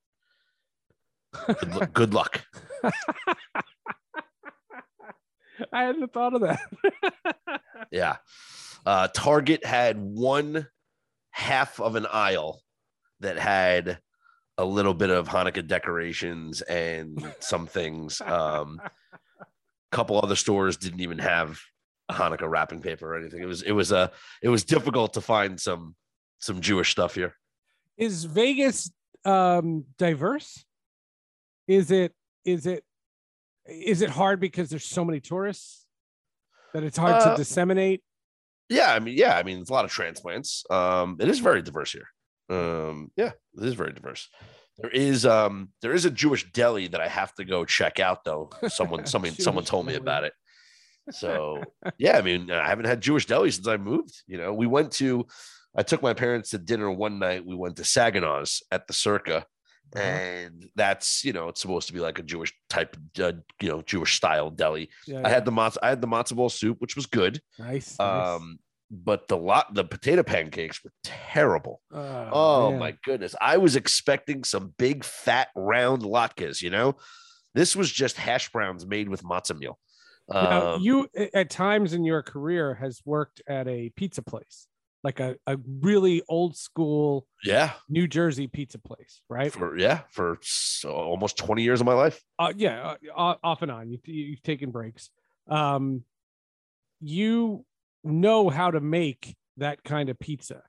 Good, good luck. I hadn't thought of that. yeah. Uh, Target had one half of an aisle that had a little bit of Hanukkah decorations and some things. Um, a couple other stores didn't even have Hanukkah wrapping paper or anything. It was it was a uh, it was difficult to find some some Jewish stuff here. Is Vegas um, diverse? Is it is it is it hard because there's so many tourists that it's hard uh, to disseminate? Yeah, I mean, yeah, I mean, it's a lot of transplants. Um, it is very diverse here. Um, yeah, it is very diverse. There is um there is a Jewish deli that I have to go check out though. Someone someone someone told me about it. So yeah, I mean, I haven't had Jewish deli since I moved. You know, we went to I took my parents to dinner one night. We went to Saginaw's at the Circa, uh-huh. and that's you know it's supposed to be like a Jewish type, uh, you know, Jewish style deli. Yeah, I had the matzo, I had the matzo ball soup, which was good. Nice. Um, nice. but the lot, the potato pancakes were terrible. Oh, oh my goodness! I was expecting some big, fat, round latkes. You know, this was just hash browns made with matzo meal. Now, um, you at times in your career has worked at a pizza place like a, a really old school yeah. New jersey pizza place right? For yeah for so almost 20 years of my life. Uh, yeah uh, off and on. You, you've taken breaks. Um you know how to make that kind of pizza.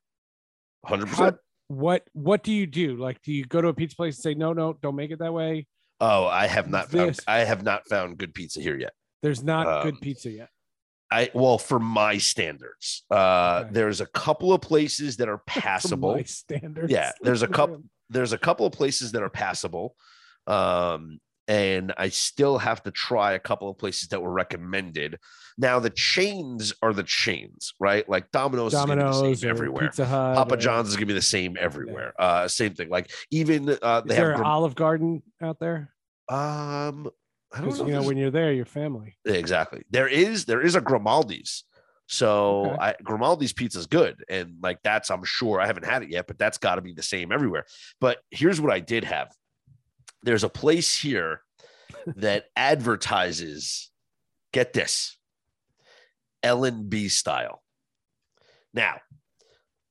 100% how, what what do you do? Like do you go to a pizza place and say no no don't make it that way. Oh i have not this. found i have not found good pizza here yet there's not um, good pizza yet I well for my standards. Uh okay. there's a couple of places that are passable. my standards. Yeah, there's a couple there's a couple of places that are passable. Um and I still have to try a couple of places that were recommended. Now the chains are the chains, right? Like Domino's, Domino's is everywhere. Pizza Hut, Papa John's is gonna be the same everywhere. Yeah. Uh, same thing. Like even uh, they is there have an Olive Garden out there. Um, because you know when you're there, your family. Exactly. There is there is a Grimaldi's. So okay. I, Grimaldi's pizza is good, and like that's I'm sure I haven't had it yet, but that's got to be the same everywhere. But here's what I did have. There's a place here that advertises. Get this, L and B style. Now,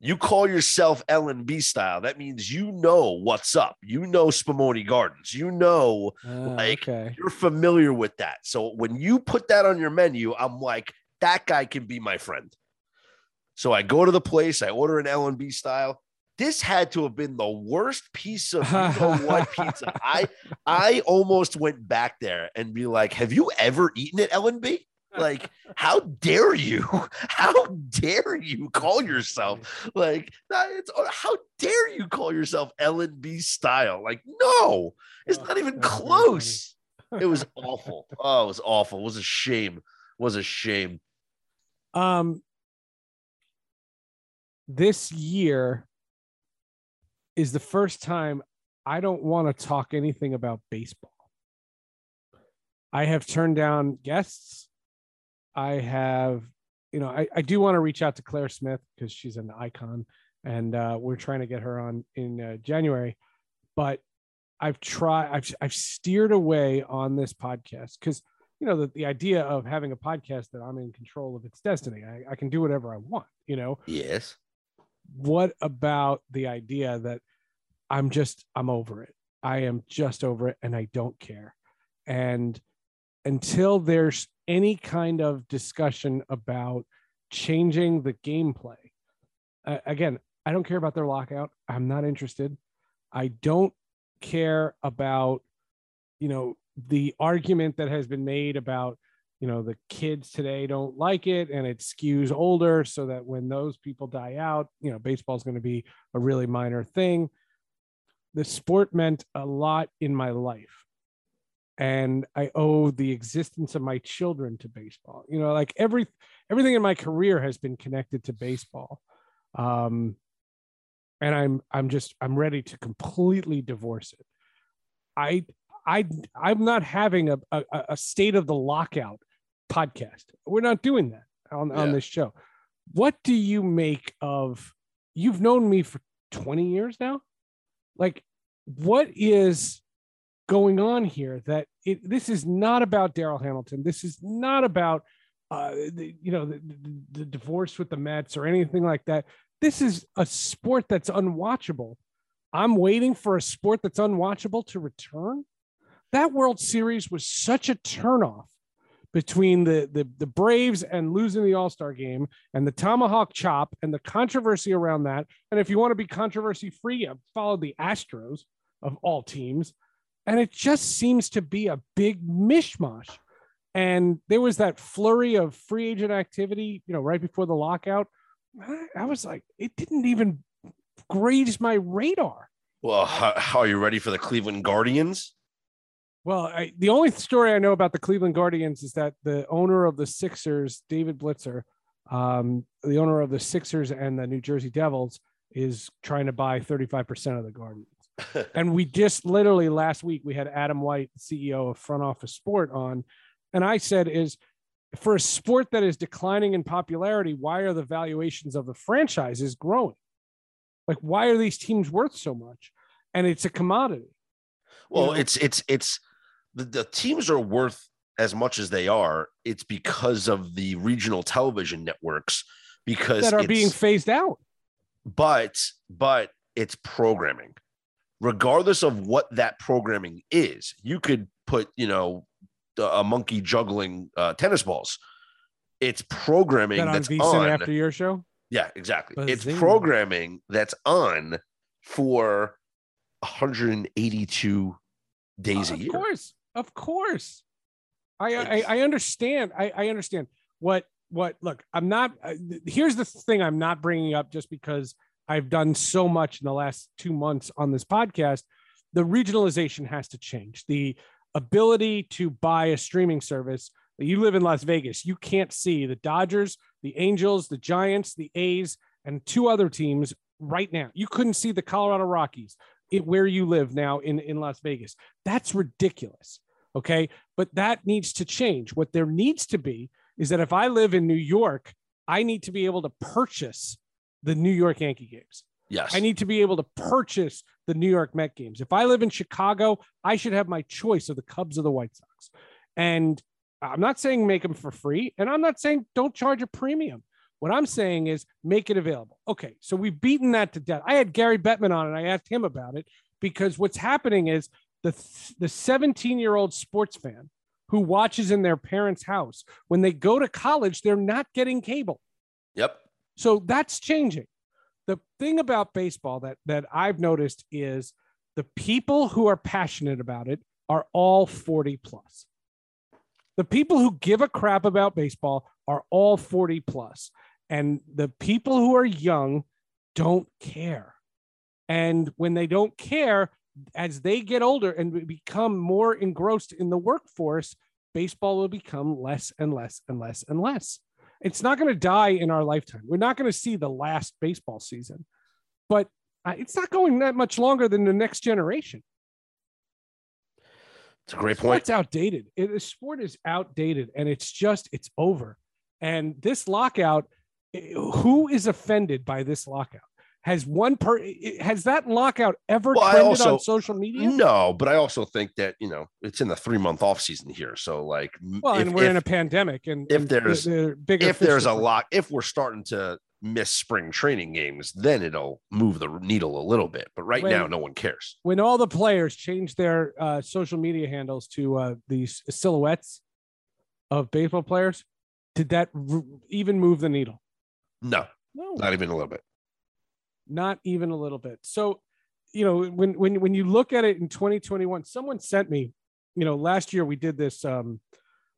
you call yourself L and B style. That means you know what's up. You know Spumoni Gardens. You know, uh, like okay. you're familiar with that. So when you put that on your menu, I'm like, that guy can be my friend. So I go to the place, I order an L and B style. This had to have been the worst piece of you know what pizza. I I almost went back there and be like, "Have you ever eaten at L and B?" Like how dare you? How dare you call yourself like it's how dare you call yourself l&b style? Like no it's not even close. It was awful. Oh it was awful. It was a shame. It was a shame. Um this year is the first time i don't want to talk anything about baseball. I have turned down guests I have, you know, I, I do want to reach out to Claire Smith because she's an icon and uh, we're trying to get her on in uh, January. But I've tried, I've, I've steered away on this podcast because, you know, the, the idea of having a podcast that I'm in control of its destiny, I, I can do whatever I want, you know? Yes. What about the idea that I'm just, I'm over it? I am just over it and I don't care. And until there's any kind of discussion about changing the gameplay. Uh, again, I don't care about their lockout. I'm not interested. I don't care about, you know, the argument that has been made about you know the kids today don't like it and it skews older so that when those people die out you know baseball is going to be a really minor thing the sport meant a lot in my life and i owe the existence of my children to baseball you know like every everything in my career has been connected to baseball um and i'm i'm just i'm ready to completely divorce it i i i'm not having a a, a state of the lockout podcast. We're not doing that on, yeah. on this show. What do you make of you've known me for 20 years now? Like, what is going on here that it, this is not about Darryl Hamilton. This is not about, uh, the, you know, the, the, the divorce with the Mets or anything like that. This is a sport that's unwatchable. I'm waiting for a sport that's unwatchable to return. That World Series was such a turnoff between the, the, the Braves and losing the All Star game and the tomahawk chop and the controversy around that. And if you want to be controversy free, follow the Astros of all teams. And it just seems to be a big mishmash. And there was that flurry of free agent activity, you know, right before the lockout. I was like, it didn't even graze my radar. Well, how, how are you ready for the Cleveland Guardians? Well, I, the only story I know about the Cleveland Guardians is that the owner of the Sixers, David Blitzer, um, the owner of the Sixers and the New Jersey Devils, is trying to buy 35% of the Guardians. And we just literally last week we had Adam White, CEO of Front Office Sport, on, and I said, "Is for a sport that is declining in popularity, why are the valuations of the franchises growing? Like, why are these teams worth so much? And it's a commodity." Well, you know? it's it's it's the, the teams are worth as much as they are. It's because of the regional television networks because that are being phased out. But but it's programming. Regardless of what that programming is, you could put, you know, a monkey juggling uh, tennis balls. It's programming that that's on after your show. Yeah, exactly. It's programming that's on for 182 days uh, a year. Of course. Of course. I, I, I understand. I, I understand what what look. I'm not. Uh, here's the thing. I'm not bringing up just because I've done so much in the last two months on this podcast. The regionalization has to change. The ability to buy a streaming service. You live in Las Vegas. You can't see the Dodgers, the Angels, the Giants, the A's, and two other teams right now. You couldn't see the Colorado Rockies, it, where you live now in, in Las Vegas. That's ridiculous. Okay. But that needs to change. What there needs to be is that if I live in New York, I need to be able to purchase the New York Yankee games. Yes. I need to be able to purchase the New York Met games. If I live in Chicago, I should have my choice of the Cubs or the White Sox. And I'm not saying make them for free. And I'm not saying don't charge a premium. What I'm saying is make it available. Okay, so we've beaten that to death. I had Gary Bettman on and I asked him about it because what's happening is the the 17 year old sports fan who watches in their parents' house when they go to college, they're not getting cable. Yep. So that's changing. The thing about baseball that that I've noticed is the people who are passionate about it are all 40 plus. The people who give a crap about baseball are all 40 plus and the people who are young don't care and when they don't care as they get older and become more engrossed in the workforce baseball will become less and less and less and less it's not going to die in our lifetime we're not going to see the last baseball season but uh, it's not going that much longer than the next generation it's a great point. It's outdated. It, the sport is outdated, and it's just it's over. And this lockout who is offended by this lockout? Has one per has that lockout ever well, trended also, on social media? No, but I also think that you know it's in the three month off season here, so like, well, if, and we're if, in a pandemic, and if and there's the, the if there's a lock, if we're starting to miss spring training games, then it'll move the needle a little bit. But right when, now, no one cares. When all the players change their uh, social media handles to uh, these silhouettes of baseball players, did that r- even move the needle? No, no, not even a little bit. Not even a little bit. So, you know, when when when you look at it in 2021, someone sent me you know, last year we did this um,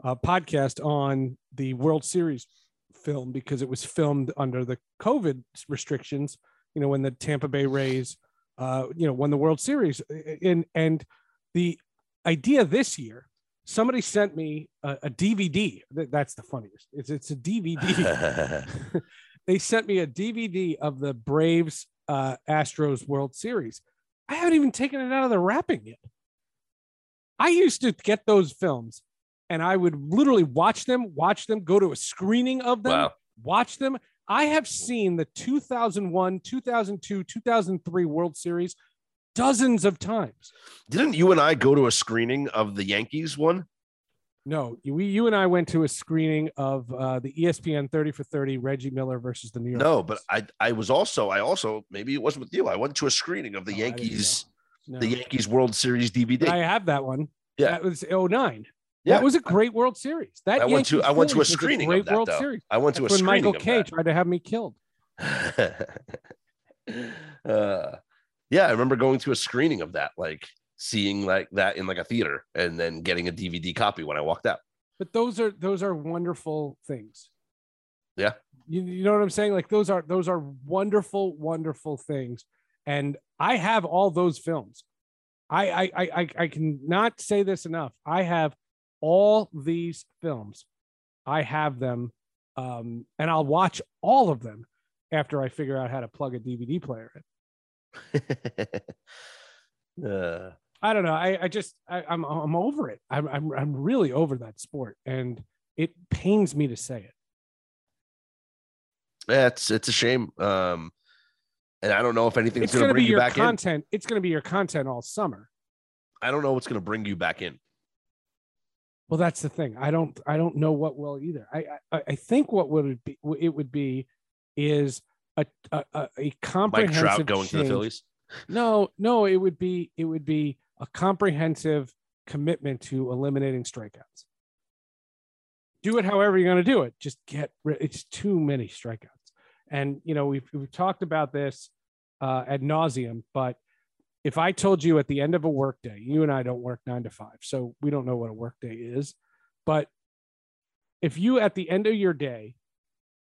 uh, podcast on the World Series film because it was filmed under the COVID restrictions. You know, when the Tampa Bay Rays, uh, you know, won the World Series, and and the idea this year, somebody sent me a, a DVD. That's the funniest. It's it's a DVD. they sent me a DVD of the Braves uh, Astros World Series. I haven't even taken it out of the wrapping yet. I used to get those films and I would literally watch them, watch them, go to a screening of them, wow. watch them. I have seen the 2001, 2002, 2003 World Series dozens of times. Didn't you and I go to a screening of the Yankees one? No, we, you and I went to a screening of uh, the ESPN 30 for 30 Reggie Miller versus the New York. No, but I, I was also, I also, maybe it wasn't with you. I went to a screening of the oh, Yankees, no. the Yankees World Series DVD. I have that one. Yeah. That was 09. Yeah, that was a great World Series. That I went to I went to a screening a great of that, World though. Series. I went to That's a screening when Michael Kay tried to have me killed. uh, yeah, I remember going to a screening of that, like seeing like that in like a theater, and then getting a DVD copy when I walked out. But those are those are wonderful things. Yeah, you, you know what I'm saying? Like those are those are wonderful, wonderful things, and I have all those films. I I I I can not say this enough. I have all these films. I have them, um, and I'll watch all of them after I figure out how to plug a DVD player in. uh, I don't know. I, I just I, am I'm, I'm over it. I'm, I'm I'm really over that sport, and it pains me to say it. Yeah, it's it's a shame. Um, and I don't know if anything's going to bring you back content. in. It's going to be your content all summer. I don't know what's going to bring you back in. Well, that's the thing. I don't I don't know what will either. I I, I think what would it be it would be is a a, a comprehensive Mike Trout going change. to the Phillies. No, no, it would be it would be a comprehensive commitment to eliminating strikeouts. Do it however you're going to do it. Just get rid. It's too many strikeouts, and you know we've we've talked about this uh, ad nauseum, but if I told you at the end of a workday, you and I don't work nine to five, so we don't know what a workday is. But if you at the end of your day,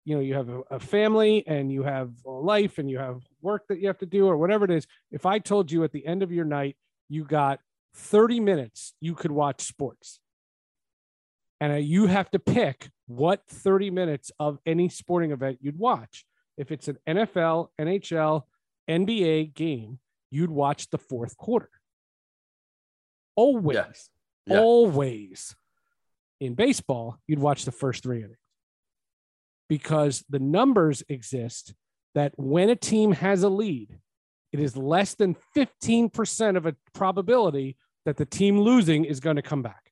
you know, you have a, family and you have a life and you have work that you have to do or whatever it is. If I told you at the end of your night, you got 30 minutes, you could watch sports. And uh, you have to pick what 30 minutes of any sporting event you'd watch. If it's an NFL, NHL, NBA game, you'd watch the fourth quarter. Always, yeah. Yeah. always in baseball, you'd watch the first three innings because the numbers exist that when a team has a lead, it is less than 15% of a probability that the team losing is going to come back.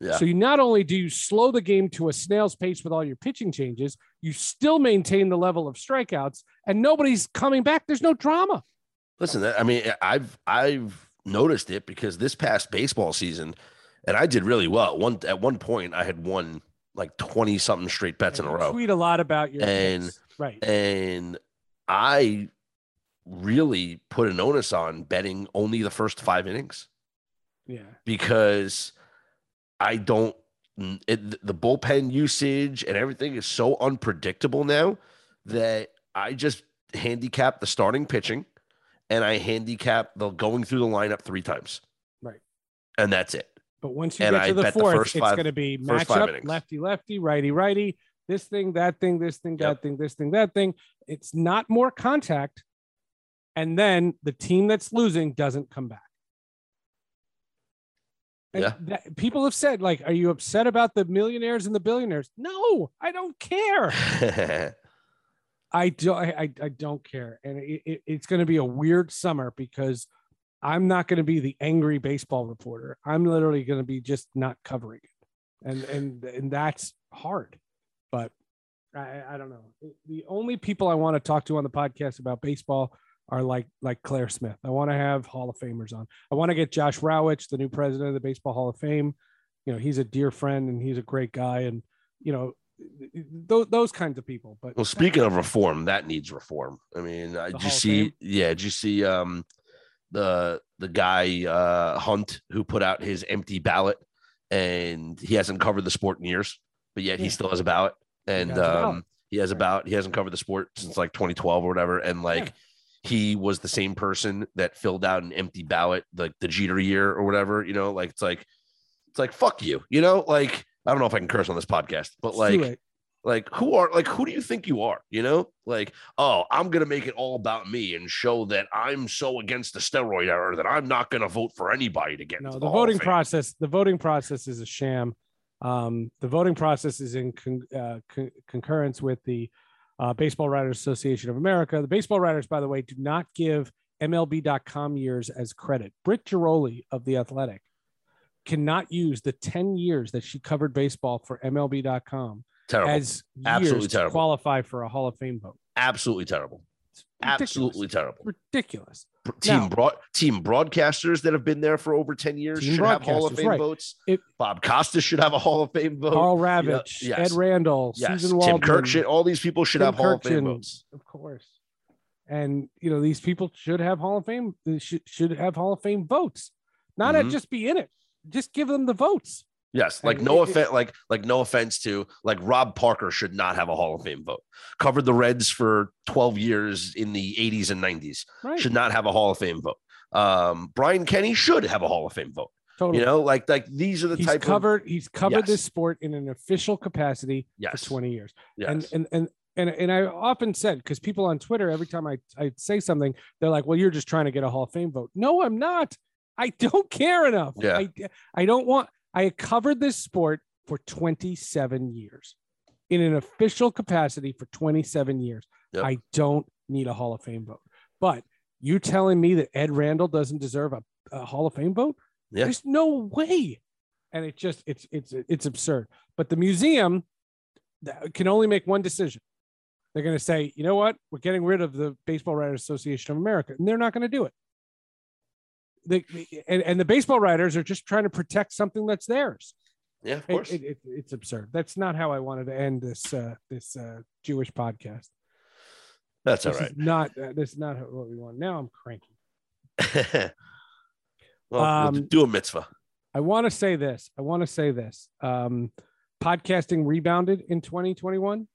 Yeah. So you not only do you slow the game to a snail's pace with all your pitching changes, you still maintain the level of strikeouts and nobody's coming back. There's no drama. Listen, I mean, I've I've noticed it because this past baseball season, and I did really well. One at one point, I had won like twenty something straight bets in a row. Tweet a lot about your and picks. right, and I really put an onus on betting only the first five innings. Yeah, because I don't. It, the bullpen usage and everything is so unpredictable now that I just handicap the starting pitching and I handicap the going through the lineup three times. Right. And that's it. But once you and get to I the fourth, the it's going to be matchup, lefty, lefty, righty, righty, this thing, that thing, this thing, that yep. thing, this thing, that thing. It's not more contact. And then the team that's losing doesn't come back. And yeah. That, people have said, like, are you upset about the millionaires and the billionaires? No, I don't care. I don't. I, I don't care, and it, it, it's going to be a weird summer because I'm not going to be the angry baseball reporter. I'm literally going to be just not covering it, and and and that's hard. But I, I don't know. The only people I want to talk to on the podcast about baseball are like like Claire Smith. I want to have Hall of Famers on. I want to get Josh Rawitch, the new president of the Baseball Hall of Fame. You know, he's a dear friend and he's a great guy. And you know, those, those kinds of people. But well, speaking of reform, that needs reform. I mean, uh, did you see? Yeah, did you see um, the the guy uh, Hunt who put out his empty ballot, and he hasn't covered the sport in years, but yet he still has a ballot, and has a ballot. um, he has a ballot. He hasn't covered the sport since like 2012 or whatever, and like. He was the same person that filled out an empty ballot, like the Jeter year or whatever. You know, like it's like, it's like fuck you. You know, like I don't know if I can curse on this podcast, but like, like who are like who do you think you are you know like oh i'm gonna make it all about me and show that i'm so against the steroid era that i'm not gonna vote for anybody to get no the of voting process the voting process is a sham um, the voting process is in con- uh, con- concurrence with the uh, baseball writers association of america the baseball writers by the way do not give mlb.com years as credit britt ghiroli of the athletic cannot use the 10 years that she covered baseball for mlb.com terrible as Absolutely years to terrible. qualify for a hall of fame vote absolutely terrible. Absolutely terrible ridiculous team Now- broad team broadcasters that have been there for over 10 years should have hall of fame right. votes It- bob costas should have a hall of fame vote karl you know, ravech yes. ed randall yes susan tim kirk should all these people should Tim have hall of fame votes Of course. And you know, these people should have Hall of Fame, should, should have Hall of Fame votes. Not Mhm. just be in it. Just give them the votes. Yes, like no offense, like like no offense to like Rob Parker should not have a Hall of Fame vote. Covered the Reds for 12 years in the 80s and 90s. Right. Should not have a Hall of Fame vote. Um, Brian Kenny should have a Hall of Fame vote. totally. You know, like like these are the he's type of covered he's covered Yes. this sport in an official capacity yes, for 20 years. yes. And and and and and I often said because people on Twitter, every time I, I say something, they're like, Well, you're just trying to get a Hall of Fame vote. No, I'm not. I don't care enough. Yeah. I I don't want I covered this sport for 27 years in an official capacity for 27 years. Yep. I don't need a Hall of Fame vote. But you telling me that Ed Randall doesn't deserve a, a Hall of Fame vote? Yeah. There's no way. And it just it's it's it's absurd. But the museum can only make one decision. They're going to say, you know what? We're getting rid of the Baseball Writers Association of America, and they're not going to do it. They, and, and the baseball writers are just trying to protect something that's theirs. yeah, of course. it- it- it's absurd. That's not how I wanted to end this uh, this uh, Jewish podcast. That's all this right. is not uh, this is not what we want. Now I'm cranky. well, Um, do a mitzvah. I want to say this. I want to say this. Um, podcasting rebounded in 2021.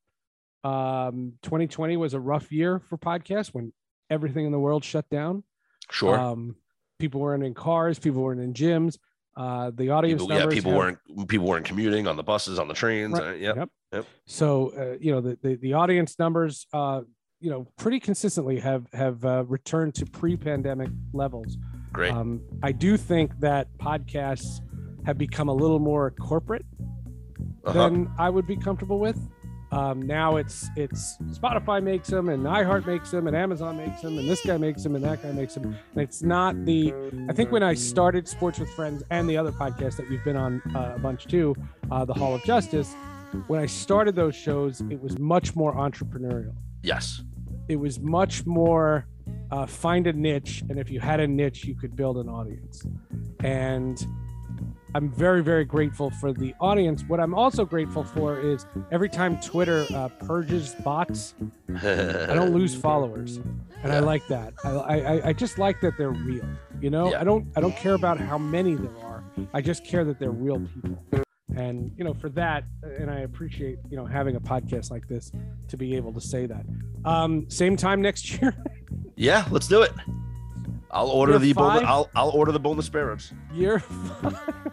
Um, 2020 was a rough year for podcasts when everything in the world shut down. Sure. Um, people weren't in cars. People weren't in gyms. Uh, the audience people, yeah, people have- weren't people weren't commuting on the buses, on the trains. Right. Uh, yep. Yep. Yep. So uh, you know the, the the audience numbers, uh, you know, pretty consistently have have uh, returned to pre-pandemic levels. Great. Um, I do think that podcasts have become a little more corporate Uh-huh. than I would be comfortable with. Um, now it's it's Spotify makes them and iHeart makes them and Amazon makes them and this guy makes them and that guy makes them. And it's not the. I think when I started Sports with Friends and the other podcast that we've been on uh, a bunch too, uh, the Hall of Justice. When I started those shows, it was much more entrepreneurial. yes. It was much more uh, find a niche, and if you had a niche, you could build an audience. And I'm very, very grateful for the audience. What I'm also grateful for is every time Twitter uh, purges bots, I don't lose followers, and I like that. I, I, I just like that they're real. You know, Yeah. I don't, I don't care about how many there are. I just care that they're real people. And you know, for that, and I appreciate you know having a podcast like this to be able to say that. Um, same time next year. Yeah, let's do it. I'll order Year the five? I'll I'll order the boneless spare ribs. year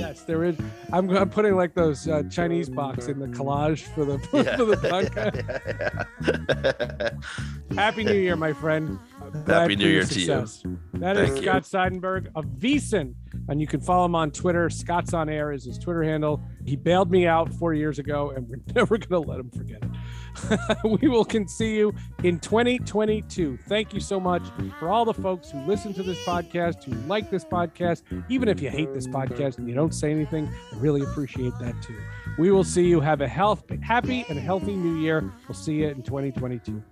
yes there is. I'm, I'm putting like those uh, chinese box in the collage for the for the podcast. happy new year my friend. Happy New Year to you. That is Thank you. scott seidenberg of VSiN, and you can follow him on twitter. Scott's on air is his twitter handle. He bailed me out four years ago and we're never going to let him forget it we will can see you in 2022 thank you so much for all the folks who listen to this podcast who like this podcast. Even if you hate this podcast and you don't say anything i really appreciate that too. We will see you. Have a health happy and healthy new year. We'll see you in 2022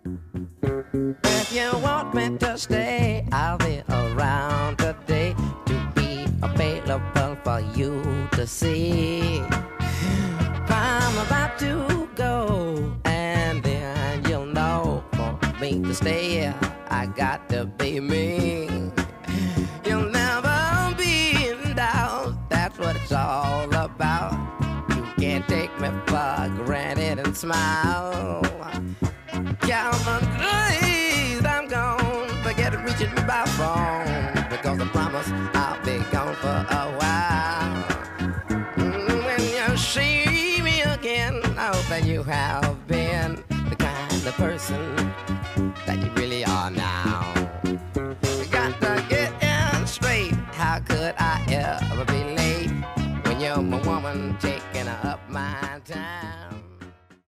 If you want me to stay, I'll be around today to be available for you to see. I'm about to go, to stay. I got to be me. You'll never be in doubt. That's what it's all about. You can't take me for granted and smile. Calvin